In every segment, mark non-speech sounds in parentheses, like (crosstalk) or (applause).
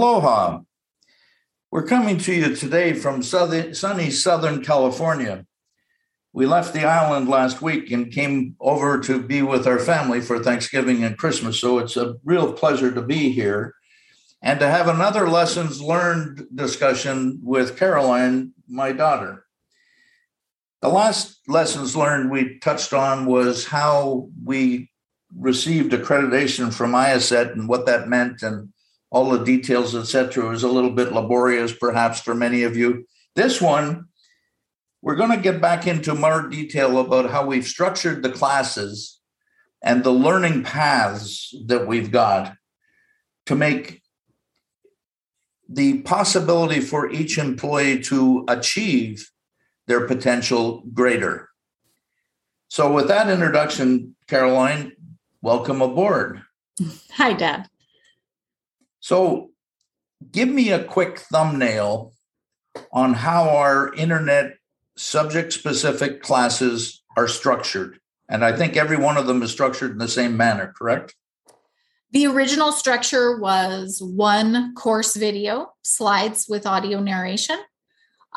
Aloha. We're coming to you today from southern, sunny Southern California. We left the island last week and came over to be with our family for Thanksgiving and Christmas. So it's a real pleasure to be here and to have another lessons learned discussion with Caroline, my daughter. The last lessons learned we touched on was how we received accreditation from IACET and what that meant and all the details, etc., is a little bit laborious, perhaps for many of you. This one, we're going to get back into more detail about how we've structured the classes and the learning paths that we've got to make the possibility for each employee to achieve their potential greater. So, with that introduction, Caroline, welcome aboard. Hi, Dad. So, give me a quick thumbnail on how our internet subject specific classes are structured. And I think every one of them is structured in the same manner, correct? The original structure was one course video, slides with audio narration,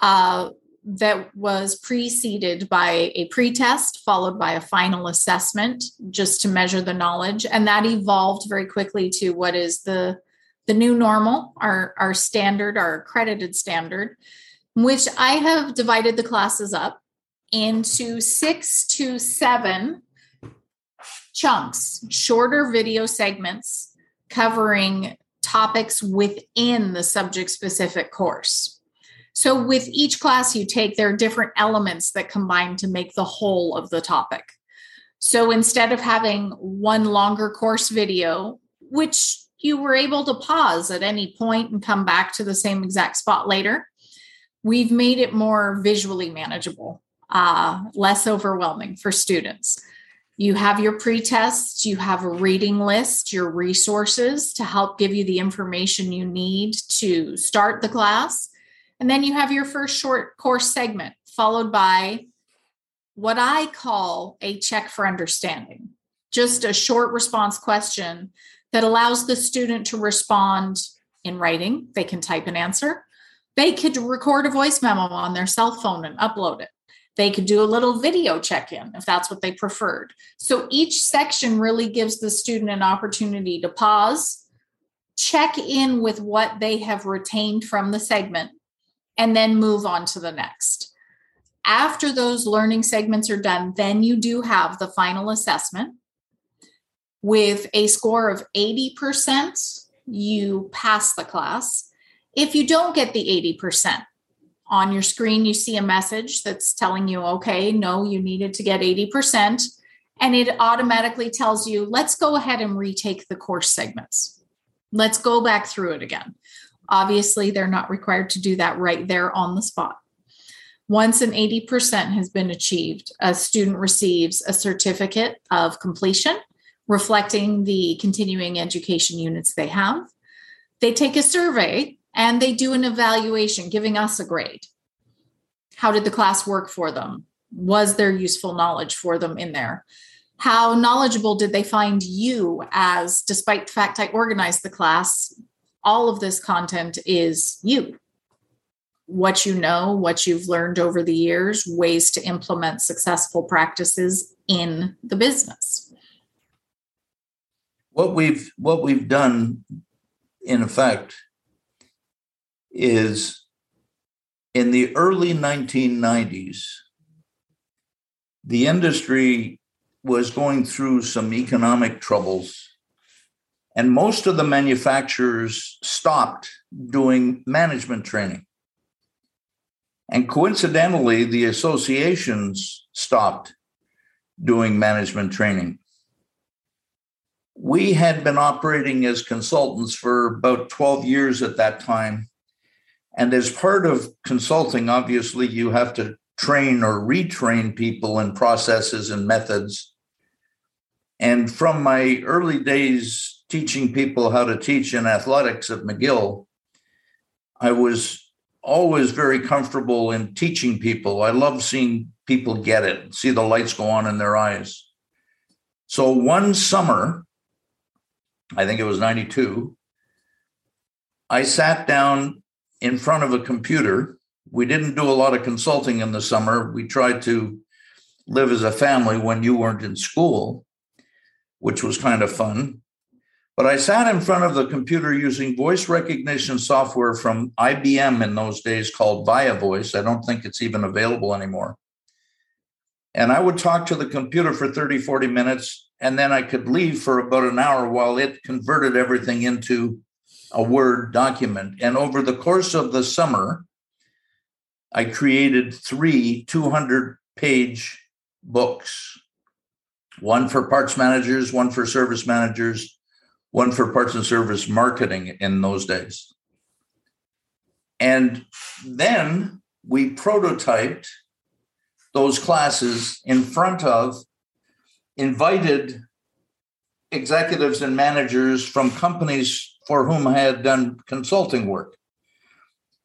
uh, that was preceded by a pretest, followed by a final assessment, just to measure the knowledge. And that evolved very quickly to what is the the new normal, our, our standard, our accredited standard, which I have divided the classes up into six to seven chunks, shorter video segments covering topics within the subject specific course. So, with each class you take, there are different elements that combine to make the whole of the topic. So, instead of having one longer course video, which you were able to pause at any point and come back to the same exact spot later. We've made it more visually manageable, uh, less overwhelming for students. You have your pre-tests, you have a reading list, your resources to help give you the information you need to start the class. And then you have your first short course segment, followed by what I call a check for understanding, just a short response question that allows the student to respond in writing. They can type an answer. They could record a voice memo on their cell phone and upload it. They could do a little video check in if that's what they preferred. So each section really gives the student an opportunity to pause, check in with what they have retained from the segment, and then move on to the next. After those learning segments are done, then you do have the final assessment with a score of 80%, you pass the class. If you don't get the 80%, on your screen you see a message that's telling you, okay, no, you needed to get 80%. And it automatically tells you, let's go ahead and retake the course segments. Let's go back through it again. Obviously, they're not required to do that right there on the spot. Once an 80% has been achieved, a student receives a certificate of completion reflecting the continuing education units they have. They take a survey and they do an evaluation, giving us a grade. How did the class work for them? Was there useful knowledge for them in there? How knowledgeable did they find you as, despite the fact I organized the class, all of this content is you? What you know, what you've learned over the years, ways to implement successful practices in the business what we've what we've done in effect is in the early 1990s the industry was going through some economic troubles and most of the manufacturers stopped doing management training. And coincidentally the associations stopped doing management training we had been operating as consultants for about 12 years at that time. And as part of consulting, obviously, you have to train or retrain people in processes and methods. And from my early days teaching people how to teach in athletics at McGill, I was always very comfortable in teaching people. I love seeing people get it, see the lights go on in their eyes. So one summer, I think it was 92, I sat down in front of a computer. We didn't do a lot of consulting in the summer. We tried to live as a family when you weren't in school, which was kind of fun. But I sat in front of the computer using voice recognition software from IBM in those days called Via Voice. I don't think it's even available anymore. And I would talk to the computer for 30, 40 minutes, and then I could leave for about an hour while it converted everything into a Word document. And over the course of the summer, I created three 200 page books one for parts managers, one for service managers, one for parts and service marketing in those days. And then we prototyped those classes in front of invited executives and managers from companies for whom I had done consulting work.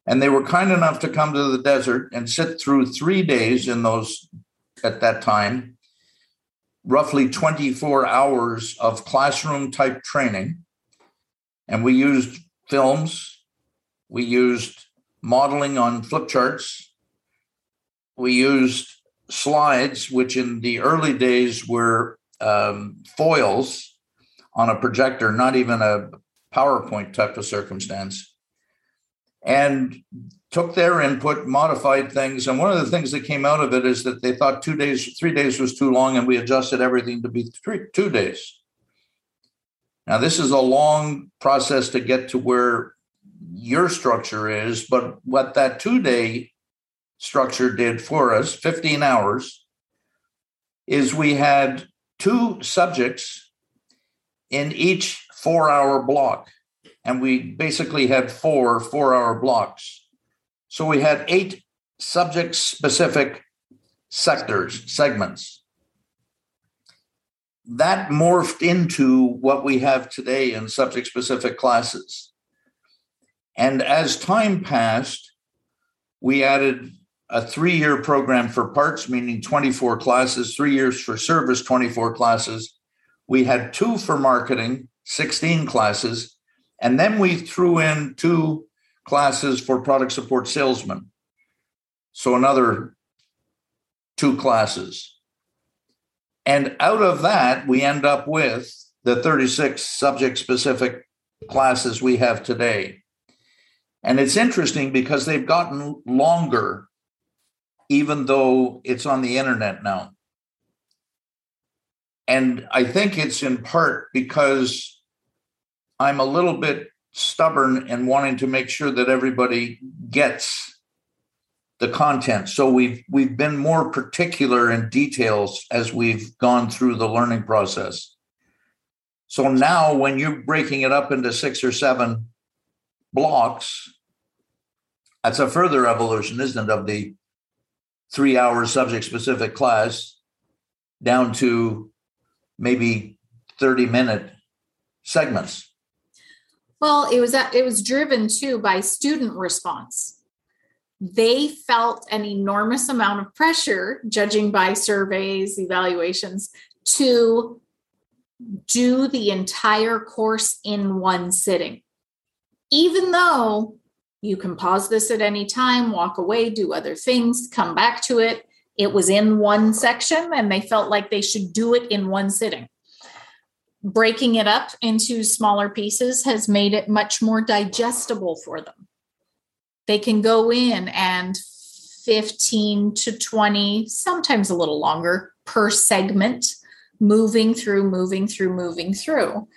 And they were kind enough to come to the desert and sit through three days in those, at that time, roughly 24 hours of classroom type training. And we used films, we used modeling on flip charts, we used slides, which in the early days were um, foils on a projector, not even a PowerPoint type of circumstance, and took their input, modified things. And one of the things that came out of it is that they thought two days, three days was too long, and we adjusted everything to be three, two days. Now, this is a long process to get to where your structure is, but what that two day structure did for us, 15 hours, is we had two subjects in each four hour block. And we basically had four four hour blocks. So we had eight subject specific sectors, segments. That morphed into what we have today in subject specific classes. And as time passed, we added a three year program for parts, meaning 24 classes, three years for service, 24 classes. We had two for marketing, 16 classes. And then we threw in two classes for product support salesmen. So another two classes. And out of that, we end up with the 36 subject specific classes we have today. And it's interesting because they've gotten longer even though it's on the internet now. And I think it's in part because I'm a little bit stubborn and wanting to make sure that everybody gets the content. So we've we've been more particular in details as we've gone through the learning process. So now when you're breaking it up into six or seven blocks, that's a further evolution, isn't it, of the three hour subject specific class down to maybe 30 minute segments. Well it was it was driven too by student response. They felt an enormous amount of pressure judging by surveys evaluations to do the entire course in one sitting. Even though you can pause this at any time, walk away, do other things, come back to it. It was in one section and they felt like they should do it in one sitting. Breaking it up into smaller pieces has made it much more digestible for them. They can go in and 15 to 20, sometimes a little longer per segment, moving through, moving through, moving through.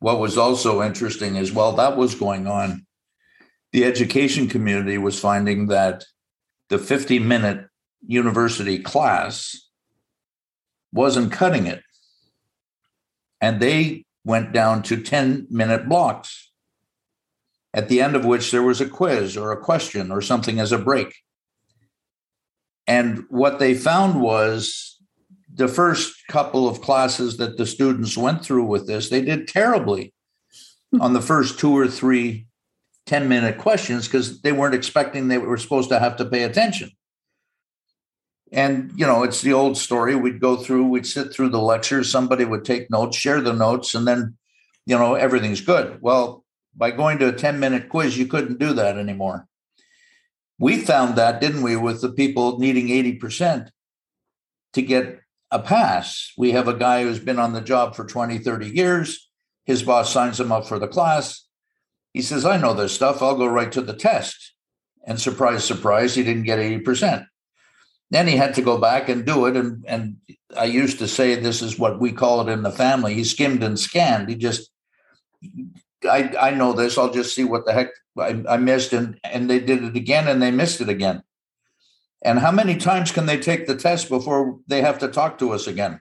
What was also interesting is while that was going on, the education community was finding that the 50 minute university class wasn't cutting it. And they went down to 10 minute blocks, at the end of which there was a quiz or a question or something as a break. And what they found was the first couple of classes that the students went through with this, they did terribly on the first two or three 10 minute questions because they weren't expecting they were supposed to have to pay attention. And, you know, it's the old story. We'd go through, we'd sit through the lectures, somebody would take notes, share the notes, and then, you know, everything's good. Well, by going to a 10 minute quiz, you couldn't do that anymore. We found that, didn't we, with the people needing 80% to get a pass. We have a guy who's been on the job for 20, 30 years. His boss signs him up for the class. He says, I know this stuff. I'll go right to the test. And surprise, surprise, he didn't get 80%. Then he had to go back and do it. And, and I used to say this is what we call it in the family. He skimmed and scanned. He just, I, I know this. I'll just see what the heck I, I missed. And, and they did it again and they missed it again. And how many times can they take the test before they have to talk to us again?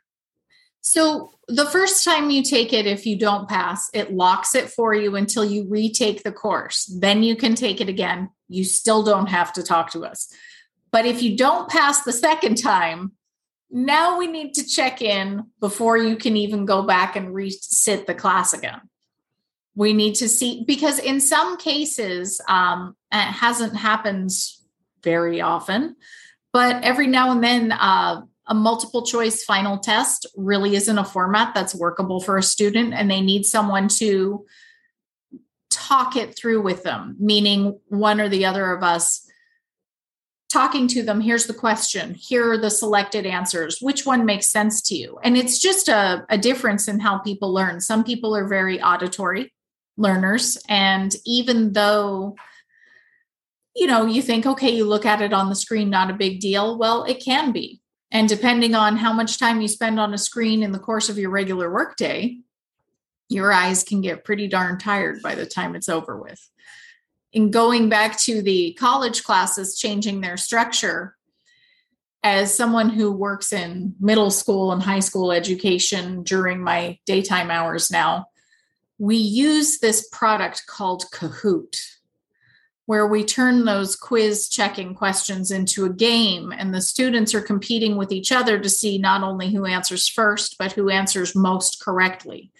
So, the first time you take it, if you don't pass, it locks it for you until you retake the course. Then you can take it again. You still don't have to talk to us. But if you don't pass the second time, now we need to check in before you can even go back and resit the class again. We need to see, because in some cases, um, it hasn't happened very often, but every now and then, uh, a multiple choice final test really isn't a format that's workable for a student, and they need someone to talk it through with them, meaning one or the other of us talking to them here's the question here are the selected answers which one makes sense to you and it's just a, a difference in how people learn some people are very auditory learners and even though you know, you think, okay, you look at it on the screen, not a big deal. Well, it can be. And depending on how much time you spend on a screen in the course of your regular workday, your eyes can get pretty darn tired by the time it's over with. In going back to the college classes changing their structure, as someone who works in middle school and high school education during my daytime hours now, we use this product called Kahoot where we turn those quiz checking questions into a game and the students are competing with each other to see not only who answers first but who answers most correctly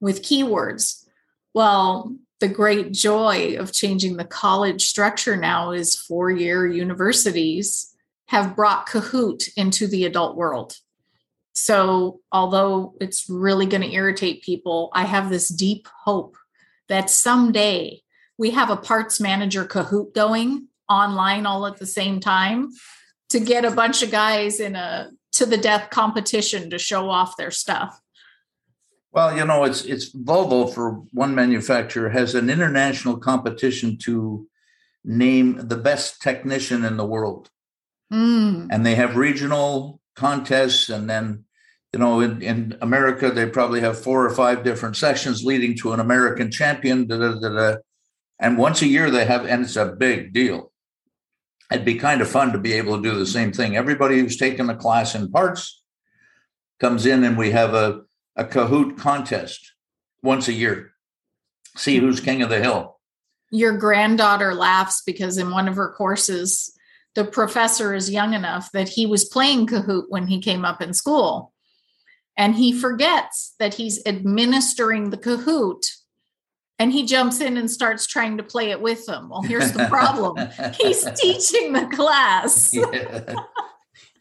with keywords. Well the great joy of changing the college structure now is four year universities have brought kahoot into the adult world. So although it's really going to irritate people i have this deep hope that someday we have a parts manager Kahoot going online all at the same time to get a bunch of guys in a to the death competition to show off their stuff. Well, you know, it's it's Volvo for one manufacturer has an international competition to name the best technician in the world. Mm. And they have regional contests and then you know in, in America they probably have four or five different sections leading to an American champion da, da, da, and once a year they have, and it's a big deal. It'd be kind of fun to be able to do the same thing. Everybody who's taken the class in parts comes in and we have a, a Kahoot contest once a year. See who's king of the hill. Your granddaughter laughs because in one of her courses, the professor is young enough that he was playing Kahoot when he came up in school. And he forgets that he's administering the Kahoot and he jumps in and starts trying to play it with them. Well, here's the problem. (laughs) He's teaching the class. (laughs) yeah.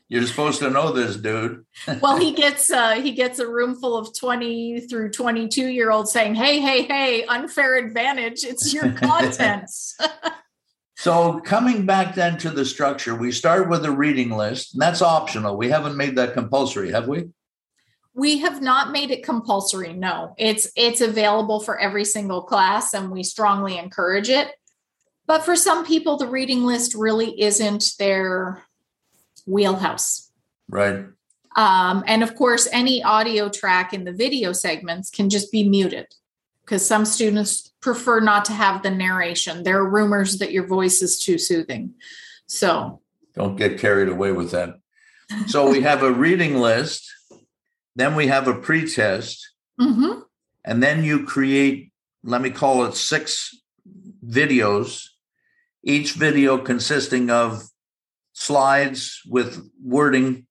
You're supposed to know this, dude. (laughs) well, he gets uh, he gets a room full of 20 through 22 year olds saying, "Hey, hey, hey, unfair advantage. It's your content." so, coming back then to the structure, we start with a reading list, and that's optional. We haven't made that compulsory, have we? We have not made it compulsory no. It's it's available for every single class and we strongly encourage it. But for some people the reading list really isn't their wheelhouse. Right. Um, and of course any audio track in the video segments can just be muted because some students prefer not to have the narration. There are rumors that your voice is too soothing. So don't get carried away with that. So we have a reading list then we have a pretest. Mm-hmm. And then you create, let me call it six videos, each video consisting of slides with wording,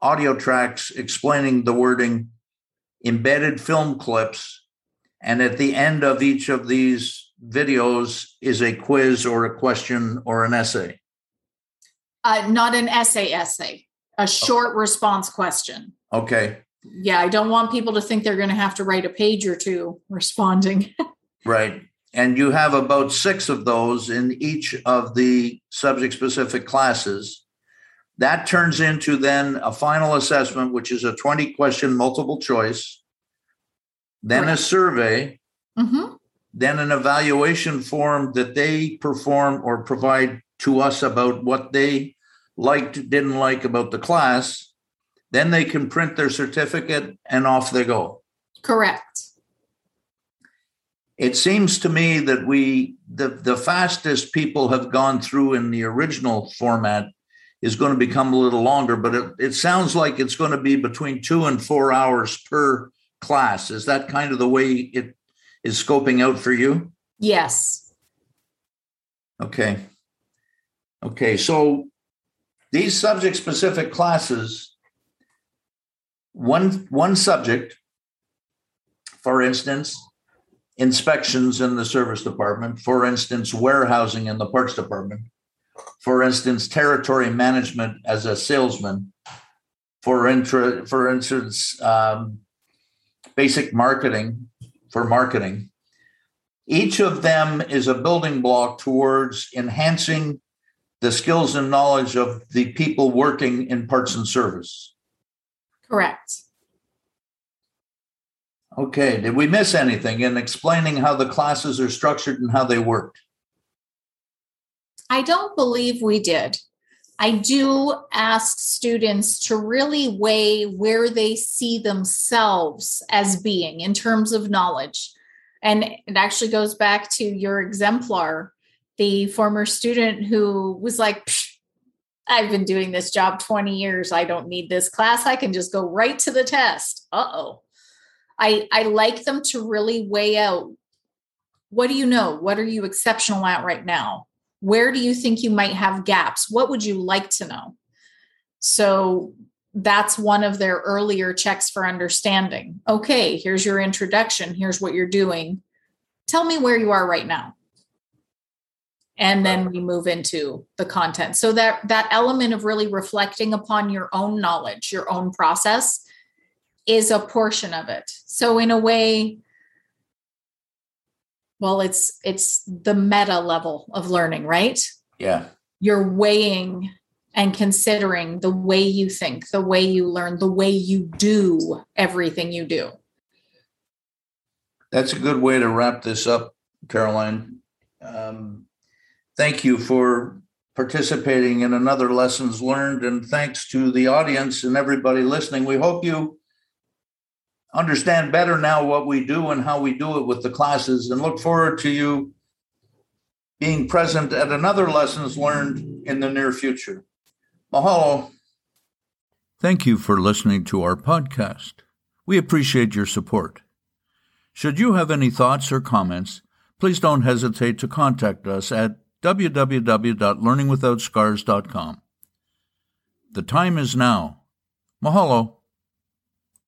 audio tracks explaining the wording, embedded film clips. And at the end of each of these videos is a quiz or a question or an essay. Uh, not an essay, essay, a short okay. response question. Okay yeah, I don't want people to think they're going to have to write a page or two responding. (laughs) right. and you have about six of those in each of the subject specific classes. That turns into then a final assessment, which is a 20 question multiple choice, then a survey, Mm-hmm. then an evaluation form that they perform or provide to us about what they liked, didn't like about the class. Then they can print their certificate and off they go. Correct. It seems to me that we, the, the fastest people have gone through in the original format is going to become a little longer, but it, it sounds like it's going to be between two and four hours per class. Is that kind of the way it is scoping out for you? Yes. Okay. Okay, so these subject specific classes, one one subject, for instance, inspections in the service department, for instance, warehousing in the parts department, for instance, territory management as a salesman, for intra, for instance, um, basic marketing for marketing. Each of them is a building block towards enhancing the skills and knowledge of the people working in parts and service. Correct. Okay, did we miss anything in explaining how the classes are structured and how they work? I don't believe we did. I do ask students to really weigh where they see themselves as being in terms of knowledge. And it actually goes back to your exemplar, the former student who was like, I've been doing this job 20 years. I don't need this class. I can just go right to the test. Uh oh. I, I like them to really weigh out what do you know? What are you exceptional at right now? Where do you think you might have gaps? What would you like to know? So that's one of their earlier checks for understanding. Okay, here's your introduction. Here's what you're doing. Tell me where you are right now. And then we move into the content. So that that element of really reflecting upon your own knowledge, your own process is a portion of it. So in a way, well it's it's the meta level of learning right Yeah. you're weighing and considering the way you think the way you learn the way you do everything you do That's a good way to wrap this up, Caroline. Um, thank you for participating in another Lessons Learned, and thanks to the audience and everybody listening. We hope you understand better now what we do and how we do it with the classes, and look forward to you being present at another Lessons Learned in the near future. Mahalo. Thank you for listening to our podcast. We appreciate your support. Should you have any thoughts or comments, please don't hesitate to contact us at www.learningwithoutscars.com. The time is now. Mahalo.